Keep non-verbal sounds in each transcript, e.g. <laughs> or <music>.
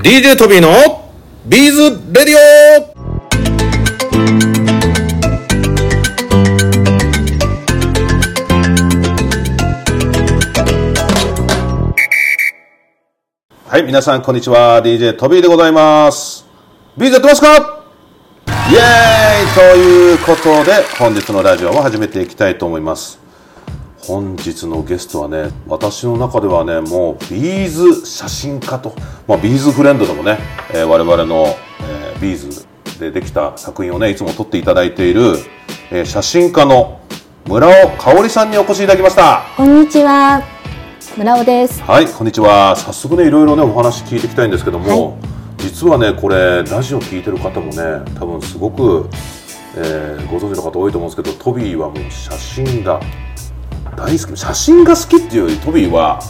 DJ トビーのビーズレディオはい、皆さんこんにちは。DJ トビーでございます。ビーズやってますか？イエーイということで、本日のラジオも始めていきたいと思います。本日のゲストはね、私の中ではね、もうビーズ写真家と、まあ、ビーズフレンドでもね、えー我々の、えービーズでできた作品をね、いつも撮っていただいている、えー写真家の村尾香織さんにお越しいただきました。こんにちは。村尾です。はい、こんにちは。早速ね、いろいろね、お話聞いていきたいんですけども、実はね、これ、ラジオ聞いてる方もね、多分すごく、えーご存知の方多いと思うんですけど、トビーはもう写真が大好き。写真が好きっていうより、トビーは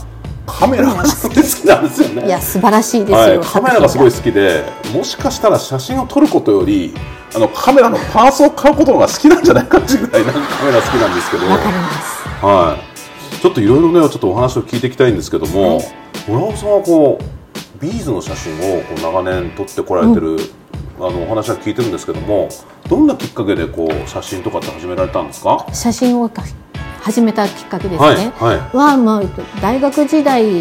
カメラが好きなんですよね。いや、素晴らしいですよ。はい、カメラがすごい作好きで、もしかしたら写真を撮ることより、あのカメラのパーツを買うことが好きなんじゃないかっていうぐらいなんかカメラ好きなんですけど。わかります。はい、ちょっといろいろねちょっとお話を聞いていきたいんですけども、村尾さんはこうビーズの写真をこう長年撮ってこられてる、あのお話は聞いてるんですけどもどんなきっかけでこう写真とかって始められたんですか？写真を始めたきっかけですはいね。はいは、まあ、大学時代に、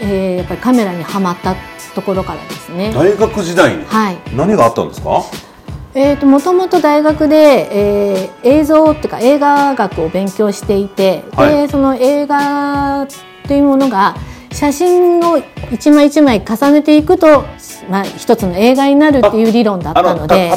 えーやっぱりカメラにはまったところからですね。大学時代に？はい。何があったんですか？えー、ともともと大学で、えー映像っていうか映画学を勉強していて、はいでその映画というものが写真を一枚一枚重ねていくと、まあ、一つの映画になるっていう理論だったので。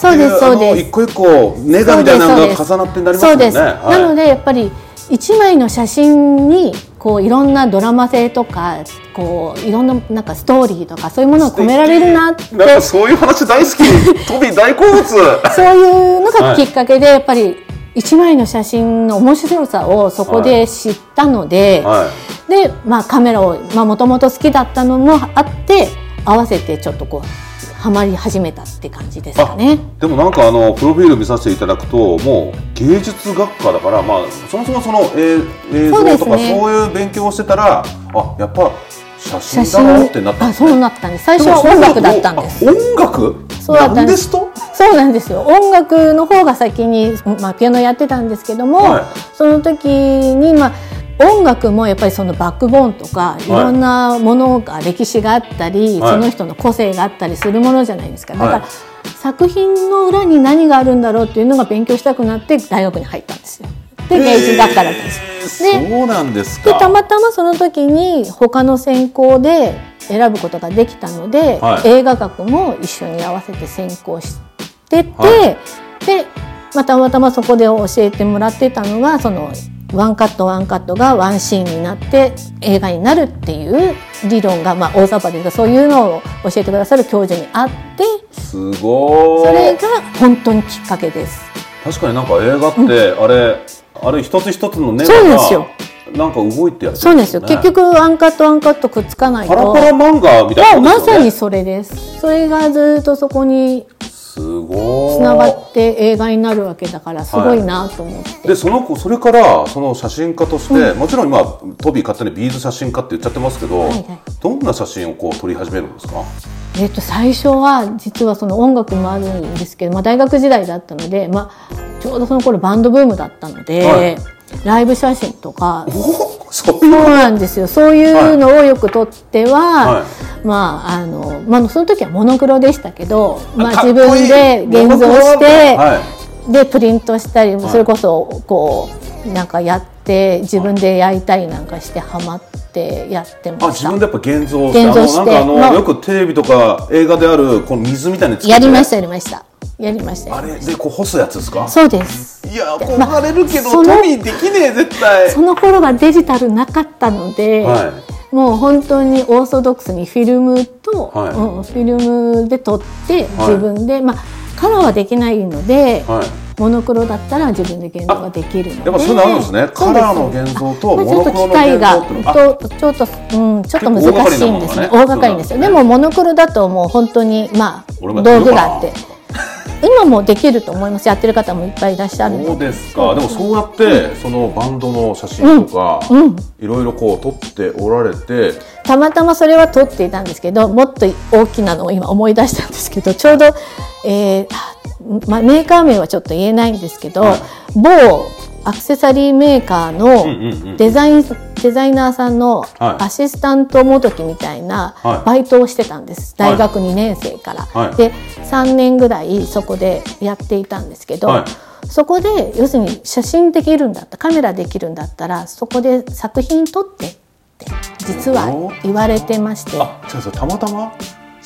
そうですそうです。一個一個ネガみたいなのが重なってなりますねなのでやっぱり一枚の写真にこういろんなドラマ性とかこういろんななんかストーリーとかそういうものを込められるなって。なんかそういう話大好き。トビー大好物。<laughs> そういうのがきっかけで、やっぱり一枚の写真の面白さをそこで知ったので、はで、まあ、カメラをもともと好きだったのもあって合わせてちょっとこうハマり始めたって感じですかね。でもなんかあのプロフィール見させていただくともう芸術学科だからまあそもそもその映映像とかねそういう勉強をしてたらあやっぱ写写真だろうってなったんあですね。そうなったんです。最初は音楽だったんです。あ音楽？そうだったんです。とそうなんですよ。音楽の方が先に、まあ、ピアノやってたんですけども、はい。その時に、まあ、音楽もやっぱりそのバックボーンとかい。ろんなものが歴史があったり、はい。その人の個性があったりするものじゃないですか。だから、はい作品の裏に何があるんだろうっていうのが勉強したくなって大学に入ったんですよ。で芸術学科だったんです。えそうなんですか。でたまたまその時に他の専攻で選ぶことができたので、はい。映画学も一緒に合わせて専攻してて、はで、まあたまたまそこで教えてもらってたのがそのワンカットワンカットがワンシーンになって映画になるっていう理論が、まあ、大雑把ですがそういうのを教えてくださる教授にあってすごそれいが本当にきっかけです。確かになんか映画ってあれ、あれ一つ一つのネガそうですよ。がなんか動いてやってそうですよ、ね結局ワンカットワンカットくっつかないと。パラパラ漫画みたいなもうまさにそれです。それがずっとそこにすごい。つながって映画になるわけだからすごいなと思って。でその子それからその写真家として、もちろん今トビー勝手にビーズ写真家って言っちゃってますけど、いはい。どんな写真をこう撮り始めるんですか？えっと最初は実はその音楽もあるんですけど、まあ、大学時代だったので、まあ、ちょうどその頃バンドブームだったので、はい。ライブ写真とかおそうなんですよ。そういうのをよく撮っては、はまああの、まあ、その時はモノクロでしたけど、まあ、自い分で現像して。はでプリントしたりそれこそこうなんかやって自分で焼いたりなんかしてはまってやってい、あました。自分でやっぱ現像して現像して。あのなんかあの、まあよくテレビとか映画であるこの水みたいにつけて。やりましたやりましたやりました。あれでこう干すやつですか？そうですいやまあ憧れるけど、そのトミーできねえ絶対。その頃はデジタルなかったので、はもう本当にオーソドックスにフィルムと、はい。うん、フィルムで撮ってはい。自分で、まあカラーはできないので、はい。モノクロだったら自分で現像ができるのでやっぱそういうのあるんですね。カラーの現像とまあモノクロの現像っていうのちょっと機械があとちょっと、うん、ちょっと難しないんですね。大掛かりですよ。でもモノクロだともう本当にまあ道具があって今もできると思います。やってる方もいっぱいいらっしゃるそうですか。でもそうやって、そのバンドの写真とか、うん。いろいろこう撮っておられて。たまたまそれは撮っていたんですけどもっと大きなのを今思い出したんですけどちょうど、えーあまあ、メーカー名はちょっと言えないんですけど、はい某アクセサリーメーカーのデザイン、デザイナーさんのはい。アシスタントもどきみたいなはい。バイトをしてたんです、大学2年生から。はい。で3年ぐらいそこでやっていたんですけど、はい。そこで要するに写真できるんだったカメラできるんだったらそこで作品撮ってって実は言われてまして。あたまたま？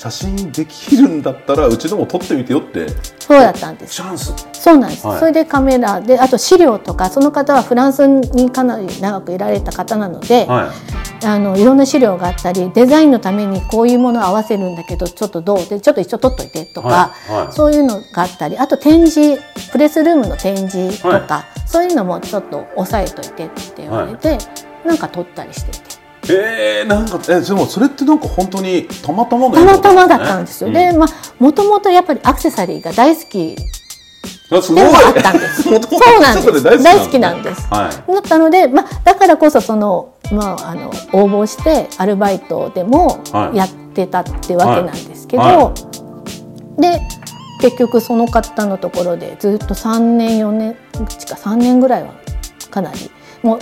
写真できるんだったらうちのも撮ってみてよって。そうだったんです。チャンス。そうなんです、はい。それでカメラであと資料とかその方はフランスにかなり長くいられた方なので、はい。あのいろんな資料があったりデザインのためにこういうものを合わせるんだけどちょっとどう？でちょっと一緒取っといてとか、はい。はい。そういうのがあったりあと展示プレスルームの展示とか、はそういうのもちょっと押さえといてって言われて、なんか撮ったりしてて。えー、なんかえでもそれってなんか本当にたまたまのたまたまだったんですよ。うで、まあ、もともとやっぱりアクセサリーが大好きあすごい。ではあったんです。<laughs> そうなんです。大好きなんです。はい。だったので、まあ、だからこそその、まあ、あの応募してアルバイトでもはい。やってたってわけなんですけど、はい。はで結局その方のところでずっと3年4年ちか3年ぐらいはかなりもう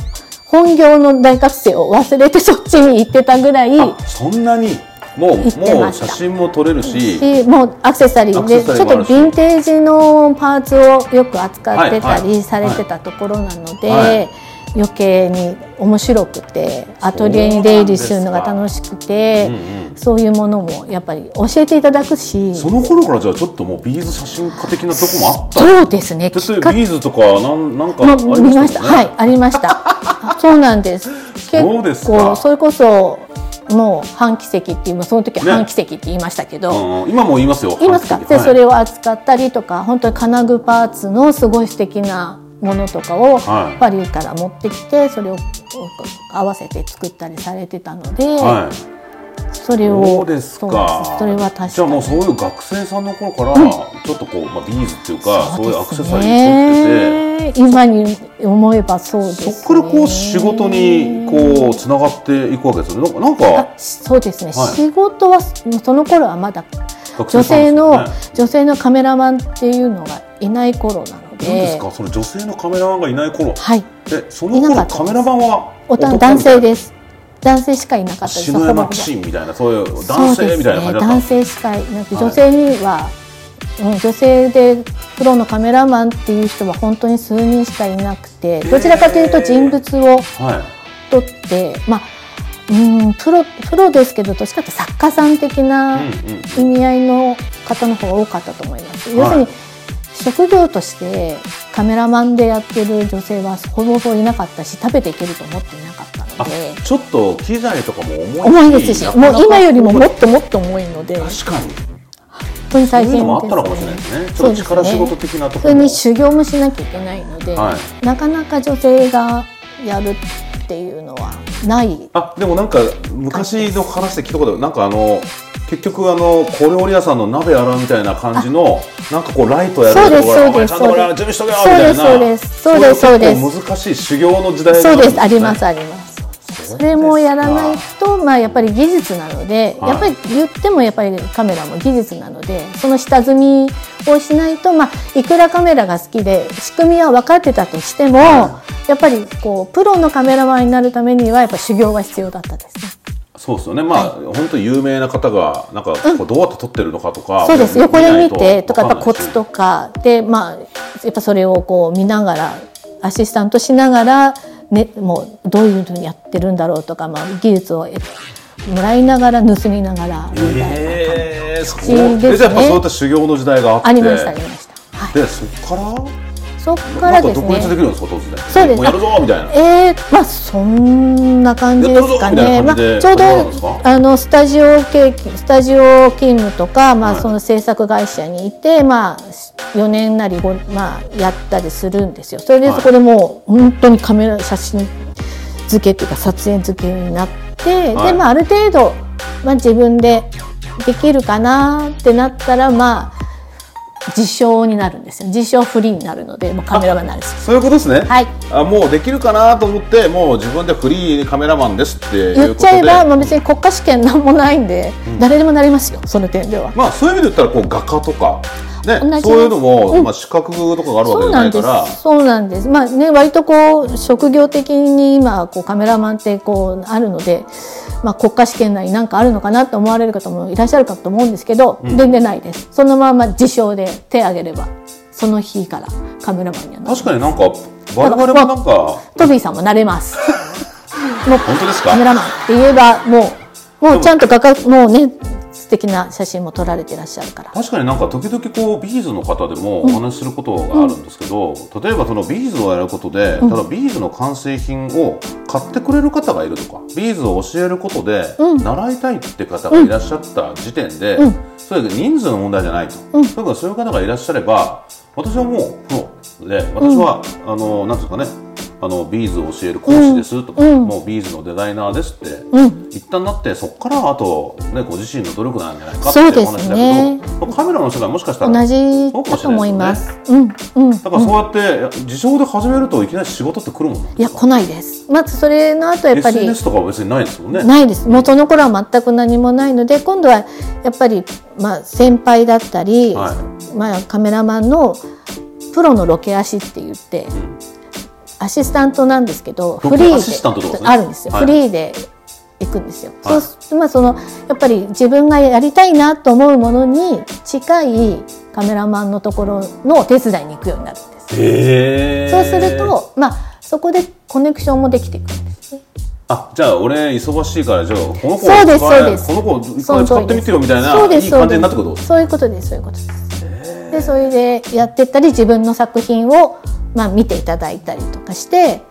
本業の大学生を忘れてそっちに行ってたぐらい。あそんなに？もうもう写真も撮れるし。しもうアクセサリーでちょっとヴィンテージのパーツをよく扱ってたはいはい。りされてたところなので、はい余計に面白くてアトリエに出入りするのが楽しくてそういうものもやっぱり教えていただくし。その頃からじゃあちょっともうビーズ写真家的なとこもあった？そうですね。ビーズとかなんなんかありもましたね？見ました。はいありました。あ <laughs> そうなんです。結構それこそもう半奇跡っていうその時はね。半奇跡って言いましたけど、うんうん。今も言いますよ。言いますか、はい。でそれを扱ったりとか本当に金具パーツのすごい素敵なものとかをはい。パリから持ってきてそれを合わせて作ったりされてたので、はい。それをそうですか。それは確かに。じゃあもうそういう学生さんの頃からちょっとこう、まあ、ビーズっていうかそういうアクセサリー持ってて。ね今に思えばそうです、ね、そこからこう仕事にこうつながっていくわけですよね。なんかそうですね、はい。仕事はその頃はまだ学女性の、ね女性のカメラマンっていうのがいない頃なの何ですでかその女性のカメラマンがいない頃。はい。でその頃カメラマンは男男性です。男性しかいなかったです。篠山騎士みたいなそういう男性みたいな感じだった？ん男性しかいなくてはい。女性には、うん、女性でプロのカメラマンっていう人は本当に数人しかいなくてどちらかというと人物をはい。撮ってまあうんプロプロですけどどっちかというと作家さん的なうんうん。意味合いの方の方が多かったと思います。はい。要するに職業としてカメラマンでやってる女性はほぼほぼいなかったし食べていけると思っていなかったので。ちょっと機材とかも重いし。重いですしもう今よりももっともっと重いので。本確かに。当に大変そういうのもあったのかもしれないでですすね力仕事的なところも。それに修行もしなきゃいけないので、はなかなか女性がやるっていうのはない。あでもなんか昔の話で聞いたことなんかあの結局あの小料理屋さんの鍋洗うみたいな感じのなんかこうライトやるそうですところそうですお前ちゃんとこれ準備しとけよみそうでたいな。すそうですそうですそうです。難しい修行の時代そうですありますあります。それもやらないとまあやっぱり技術なので、はい。やっぱり言ってもやっぱりカメラも技術なのでその下積みをしないとまあいくらカメラが好きで仕組みは分かってたとしても、はやっぱりこうプロのカメラマンになるためにはやっぱ修行が必要だったですね。そうですよね。まあ、本当に有名な方がなんかこうどうやって撮ってるのかとか、そうです。横で見てとかやっぱココツとかでまあやっぱそれをこう見ながらアシスタントしながら、ね、もうどういうふうにやってるんだろうとか、まあ、技術をもらいながら盗みながらみたいな感じえー、そう。ですねえじゃあやっぱそういった修行の時代があって。ありましたありました。はい、でそこから？そこからですね。独立できるんですか突然そうです。やるぞみたいな。えー、まあそんな感じですかね。まあちょうどあのスタジオ経験スタジオ勤務とかまあはい。その制作会社にいてまあ4年なり5まあやったりするんですよ。それではいそこでもう本当にカメラ写真付けっていうか撮影付けになって、はい。でまあある程度まあ自分でできるかなってなったらまあ自称になるんですよ自称フリーになるのでもうカメラマンになるしそういうことですね。はいあもうできるかなと思ってもう自分でフリーカメラマンですって。言っちゃえば、まあ、別に国家試験なんもないんで、誰でもなりますよその点では。まあそういう意味で言ったらこう画家とかねそういうのも、うんまあ資格とかがあるわけじゃないから。す。そうなんです。まあね、割とこう職業的に今こうカメラマンってこうあるので、まあ国家試験なりなんかあるのかなと思われる方もいらっしゃるかと思うんですけど、全然ないです。そのまま自称で手を挙げればその日からカメラマンには。確かになんか我々もなんかトビーさんもなれます。<laughs> もう本当ですか？カメラマンって言えばもうもうちゃんと画家もうね素敵な写真も撮られてらっしゃるから。確かになんか時々こうビーズの方でもお話しすることがあるんですけど、例えばそのビーズをやることで、ただビーズの完成品を買ってくれる方がいるとかビーズを教えることで習いたいって方がいらっしゃった時点で、それ人数の問題じゃないと、だからそういう方がいらっしゃれば私はもうプロ。で私は、あのなんですかねあのビーズを教える講師ですとか、もうビーズのデザイナーですって、一旦なってそこからあと、ね、ご自身の努力なんじゃないかっていうお話だけど、ねカメラの世界もしかしたら同じだと思います。うんうん。だからそうやって自称で始めるといきなり仕事って来るもんいや来ないです。まずそれの後やっぱり SNS とかは別にないですもんねないです。もうその頃は全く何もないので今度はやっぱりまあ先輩だったり、はまあカメラマンのプロのロケ足って言って、アシスタントなんですけどフリーであるんですよ。はいフリーで行くんですよ。はいそうまあそのやっぱり自分がやりたいなと思うものに近いカメラマンのところのお手伝いに行くようになるんです。へえそうするとまあそこでコネクションもできていくんですね。あじゃあ俺忙しいからじゃあこの子そうですそうですこの子一回使ってみてよみたいなそうですいい感じになってくるそういうことですそういうことです。でそれでやってったり自分の作品をまあ見ていただいたりとかして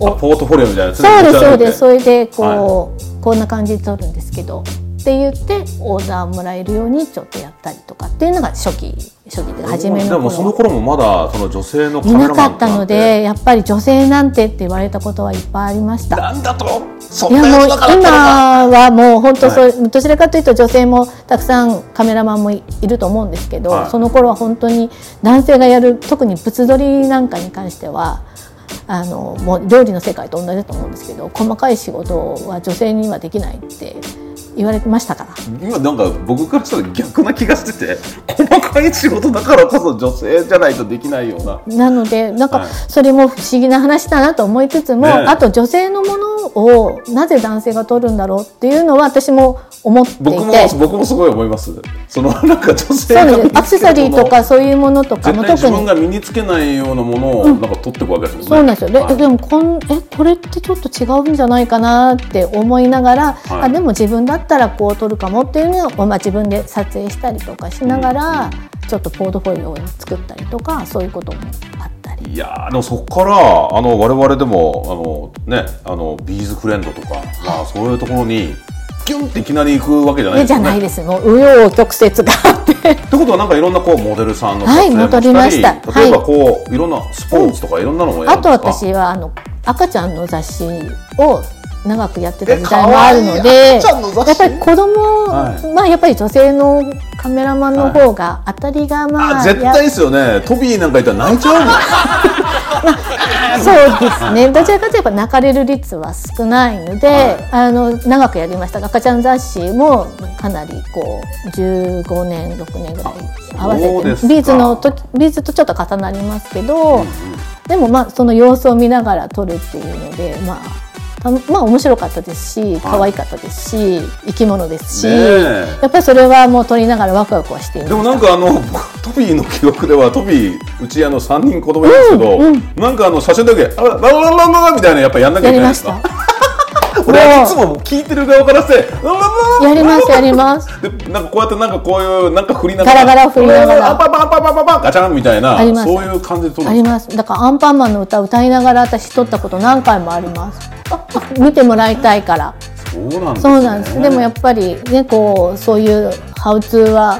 あポートフォリオみたいなそうですそうです。そうれでこう、こんな感じで撮るんですけどって言ってオーダーもらえるようにちょっとやったりとかっていうのが初期初期で初めでのもその頃頃もまだその女性のカいメラマンなかったのでやっぱり女性なんてって言われたことはいっぱいありました。なんだと？そいやもうんな世の中だったのか。今はもう本当そう、どちらかというと女性もたくさんカメラマンもいいると思うんですけど、はい。その頃は本当に男性がやる特に物撮りなんかに関してはあのもう料理の世界と同じだと思うんですけど細かい仕事は女性にはできないって言われてましたから。今なんか僕からしたら逆な気がしてて <laughs> 細かい仕事だからこそ女性じゃないとできないような。なのでなんかはい。それも不思議な話だなと思いつつも、あと女性のものをなぜ男性が撮るんだろうっていうのは私も思っていて。僕も僕もすごい思います。その <laughs> なんか女性アクセサリーとかそういうものとかも特に。分が身につけないようなものをなんか取っていくわけですもんね、そうなんですよ。で,、はい。でもこんえこれってちょっと違うんじゃないかなって思いながら、はい。あでも自分だったらこう撮るかもっていうのを、まあ、自分で撮影したりとかしながら、ちょっとポートフォリオを作ったりとかそういうこともあったり。いやーでもそこからあの我々でもあのねあのビーズフレンドとか、まあ、そういうところにギュンっていきなり行くわけじゃないえじゃですよね。ないです。もう紆余曲折があって。ってことはなんかいろんなこうモデルさんの撮はい影も戻りました。したり例えばこう、い、ろんなスポーツとかいろんなのもやあとるんですか？私はあの赤ちゃんの雑誌を長くやってた時代えもあるのでやっぱり子供、はい。まあやっぱり女性のカメラマンの方が当たりがまあ、あ絶対ですよね。トビーなんかいたら泣いちゃうもん。<laughs> そうですね。どちらかといえば泣かれる率は少ないので、あの長くやりました。が赤ちゃん雑誌もかなりこう15年6年ぐらい合わせてビーズの時ビーズとちょっと重なりますけど、でもまあその様子を見ながら撮るっていうのでまあ。たのまあ面白かったですし可愛かったですし、生き物ですし、ねえ。やっぱりそれはもう撮りながらワクワクはしていまでもなんかあの僕 <laughs> トビーの記憶ではトビーうちあの3人子供いるんですけど、なんかあの写真だけ「あらららららら」みたいなやっぱやんなきゃいけないですか？俺はいつも聞いてる側からして「ららららやりますやります。でなんかこうやってなんかこういうなんか振りながらガラガラ振りながら。あパパパパパパガチャンみたいなそういう感じで撮るあります。だからアンパンマンの歌歌いながら私撮ったこと何回もあります。見てもらいたいから。そうなんですね。そうなんです。でもやっぱりねこうそういうハウツーは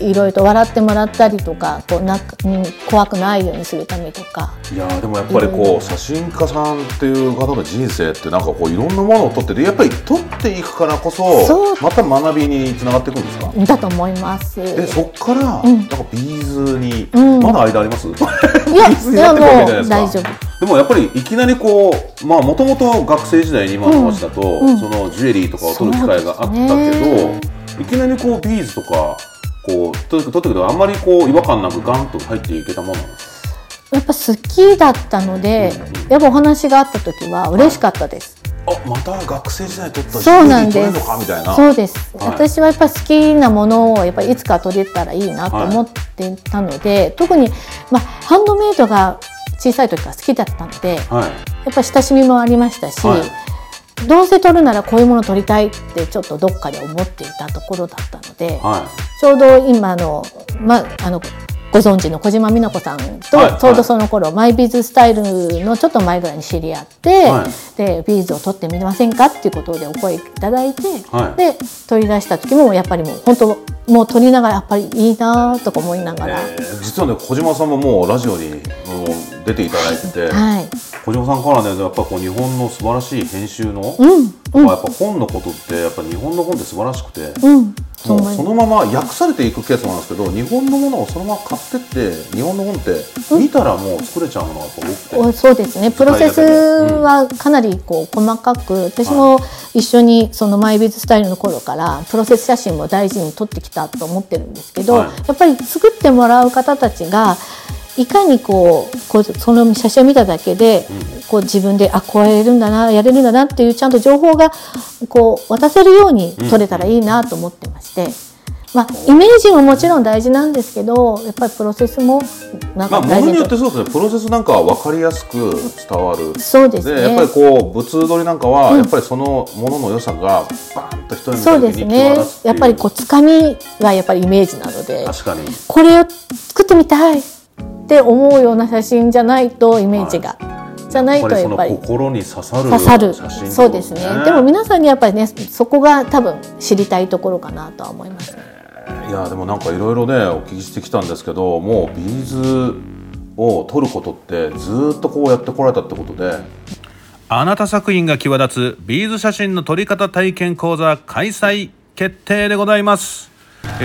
いろいろと笑ってもらったりとかこうなうん怖くないようにするためとか。いやーでもやっぱりこう写真家さんっていう方の人生ってなんかこういろんなものを撮っててやっぱり撮っていくからこそまた学びにつながっていくんですか？だと思います。えそっから、うん。なんかビーズに、うん。まだ間あります？いや、ビーズにいやなってくわけもう大丈夫。でもやっぱりいきなりこうまあもともと学生時代に今の話だと、うん。そのジュエリーとかを撮る機会があったけど、そうですいきなりこうビーズとかこう撮って撮ってくるとあんまりこう違和感なくガンと入っていけたものなんですやっぱ好きだったので、やっぱお話があった時は嬉しかったです。あまた学生時代撮ったジそうなんです。ー撮れるのか？みたいな。そうです、はい。私はやっぱり好きなものをやっぱりいつか取れたらいいなと思っていたので、特に、まあ、ハンドメイドが小さい時から好きだったのでやはい。っぱり親しみもありましたし、はいどうせ取るならこういうもの取りたいってちょっとどっかで思っていたところだったので、はちょうど今の,、まあ、あのご存知の小島美奈子さんと、はいちょうどその頃、マイビズスタイルのちょっと前ぐらいに知り合って、はい。でビーズを取ってみませんかっていうことでお声いただいて、はい。で取り出した時もやっぱりもう本当もう取りながらやっぱりいいなとか思いながら、えー実はね小島さんももうラジオにもう出ていただいてて、はい、小島さんからねやっぱこう日本の素晴らしい編集の、うんうん。やっぱ本のことってやっぱ日本の本って素晴らしくて、うんそもうそのまま訳されていくケースもあるんですけど日本のものをそのまま買ってって日本の本って見たらもう作れちゃうものが多くて、おそうですね。プロセスはかなりこう細かく私も一緒にそのマイビズスタイルの頃からプロセス写真も大事に撮ってきたと思ってるんですけど、はい。やっぱり作ってもらう方たちがいかにこうこうその写真を見ただけで、こう自分であこうやれるんだなやれるんだなっていうちゃんと情報がこう渡せるように撮れたらいいなと思ってまして。まあ、イメージももちろん大事なんですけどやっぱりプロセスもなんまあ、か大事ものによってそうですね。プロセスなんかは分かりやすく伝わる。そうですね。やっぱりこう物撮りなんかは、やっぱりそのものの良さがバーンと人にそうですね。やっぱりこうつかみがやっぱりイメージなので。確かに。これを作ってみたいって思うような写真じゃないとイメージが、じゃないとやっぱり心に刺さる刺さる。写真そうですね。でも皆さんにやっぱりねそこが多分知りたいところかなとは思います。ねいやでもなんかいろいろねお聞きしてきたんですけどもうビーズを撮ることってずっとこうやってこられたってことで。あなた作品が際立つビーズ写真の撮り方体験講座開催決定でございます。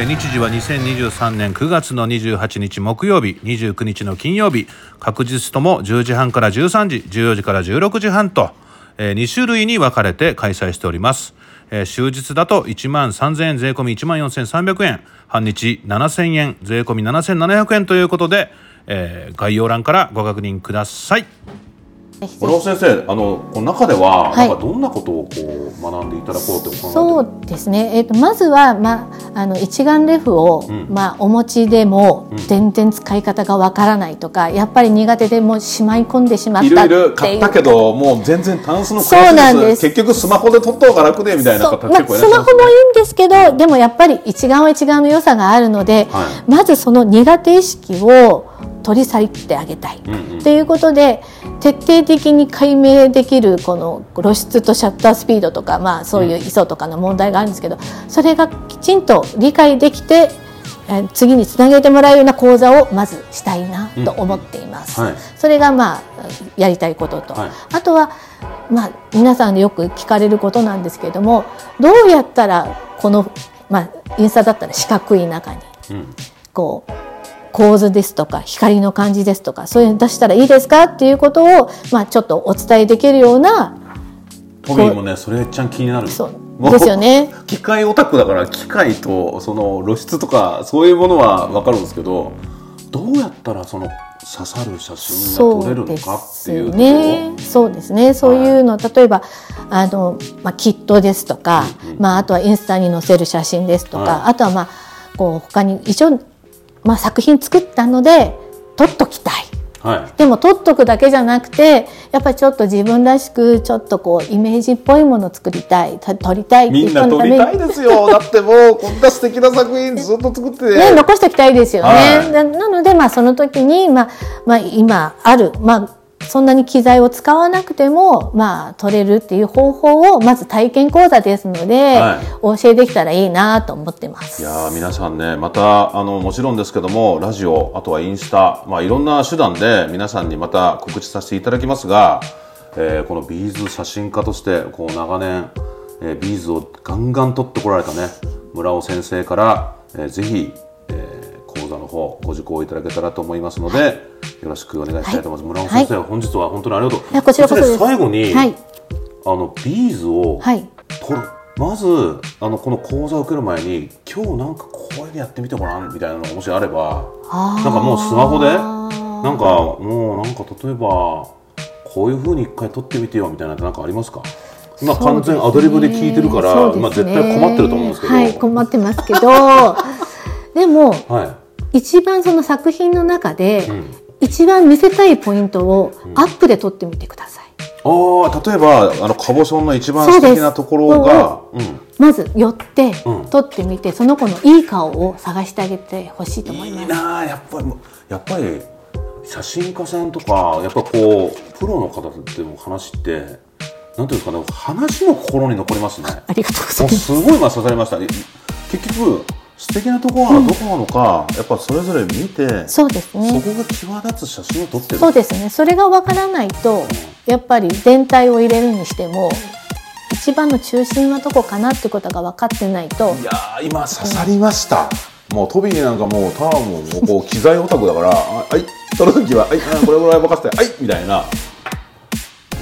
日時は2023年9月の28日木曜日、29日の金曜日、確実とも10時半から13時、14時から16時半と、え2種類に分かれて開催しております。え終日だと1万3000円税込1万4300円、半日7000円税込7700円ということで、え概要欄からご確認ください。ぜひぜ村尾先生あのこの中では、はい。なんかどんなことをこう学んでいただこうと考えてそうですね、えー、とまずは、まあ、あの一眼レフを、ん。まあ、お持ちでも全然使い方がわからないとか、やっぱり苦手でもうしまい込んでしまっいたいう。いろ買ったけどもう全然タンスのそうなんです。結局スマホで撮った方が楽でみたいな方まあ、スマホもいいんですけどでもやっぱり一眼は一眼の良さがあるので、はまずその苦手意識を取り去ってあげたい。んうん。ということで徹底的に解明できるこの露出とシャッタースピードとか、まあ、そういう ISO とかの問題があるんですけど、それがきちんと理解できてえー次につなげてもらうような講座をまずしたいなと思っています。はい。それがまあやりたいことと、はい。あとは、まあ、皆さんでよく聞かれることなんですけれどもどうやったらこの、まあ、インスタだったら四角い中にうん。こう構図ですとか光の感じですとかそういうの出したらいいですかっていうことを、まあ、ちょっとお伝えできるようなトビーもねそれめっちゃ気になるそうですよね。機械オタクだから機械とその露出とかそういうものは分かるんですけどどうやったらその刺さる写真が撮れるのかっていうね。そうですね。そういうの、例えばあのまあキットですとか、まああとはインスタに載せる写真ですとか、はいあとはまあこう他に一応まあ作品作ったので撮っときたい。はい。でも撮っとくだけじゃなくてやっぱりちょっと自分らしくちょっとこうイメージっぽいものを作りたい。た撮りたいっていみうんな撮りたいですよ。だってもうこんな素敵な作品ずっと作ってて、ね、残しておきたいですよね。はい。ななので、まあ、その時に、まあ、まあ、今ある、まあ、そんなに機材を使わなくても、まあ、取れるっていう方法をまず体験講座ですので、はいお教えできたらいいなと思ってます。いやー皆さんねまたあのもちろんですけどもラジオあとはインスタ、まあ、いろんな手段で皆さんにまた告知させていただきますが、えーこのビーズ写真家としてこう長年、えービーズをガンガン撮ってこられたね村尾先生から、えーぜひ、えー講座の方ご受講いただけたらと思いますので、よろしくお願いしたいと思います、村尾先生、本日は本当にありがとう。こちらこそ最後に、はい。あのビーズを、はい。これまずあのこの講座を受ける前に今日なんかこういうのやってみてごらんみたいなのがもしあればなんかもうスマホでなんかもうなんか例えばこういうふうに一回撮ってみてよみたいななんかありますか？今完全アドリブで聞いてるから、ね。まあ、絶対困ってると思うんですけど。はい、困ってますけど、<laughs> でも、は一番その作品の中で、いうん、一番見せたいポイントをアップで撮ってみてください。ああ例えばあのカボションの一番素敵なところがうん。まず寄ってうん。撮ってみて、その子のいい顔を探してあげてほしいと思います。いいなあやっぱりやっぱり写真家さんとかやっぱこうプロの方っても話ってなんていうんですかね話も心に残りますね。<laughs> ありがとうござもいうます。すごい今刺されました。い結局素敵なところはどこなのか、やっぱそれぞれ見てそそうですね。こが際立つ写真を撮ってる。そうですね。それがわからないと、やっぱり全体を入れるにしても、一番の中心はどこかなってことが分かってないと、いやー今刺さりました、もうトビーなんかもうターンもこう機材オタクだからあはい撮る時ははいあこれぐらい任せてはいみたいな。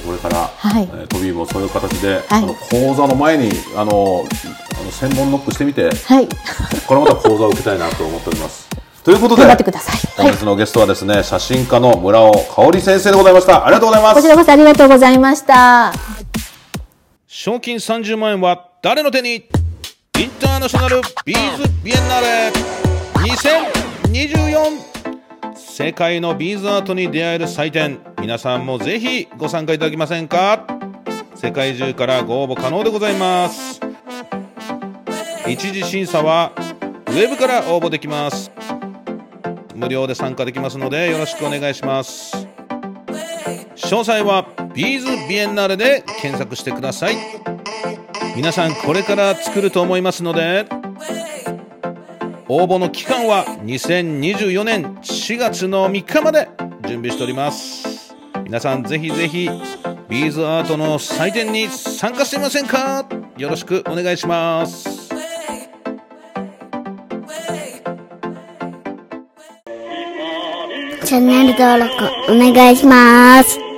これから、はい。えートビーもそういう形で、はい。あの講座の前にあのあの専門ノックしてみてはい、ここからまた講座を受けたいなと思っております。ということで頑張ってください。はい。本日のゲストはですね、写真家の村尾香織先生でございました。ありがとうございます。こちらこそありがとうございました。賞金30万円は誰の手に？インターナショナルビーズビエンナーレ。2024世界のビーズアートに出会える祭典。皆さんもぜひご参加いただけませんか？世界中からご応募可能でございます一次審査はウェブから応募できます。無料で参加できますのでよろしくお願いします。詳細はビーズビエンナーレで検索してください。皆さんこれから作ると思いますので応募の期間は2024年4月の3日まで準備しております。皆さんぜひぜひビーズアートの祭典に参加してみませんか？よろしくお願いします。チャンネル登録お願いします。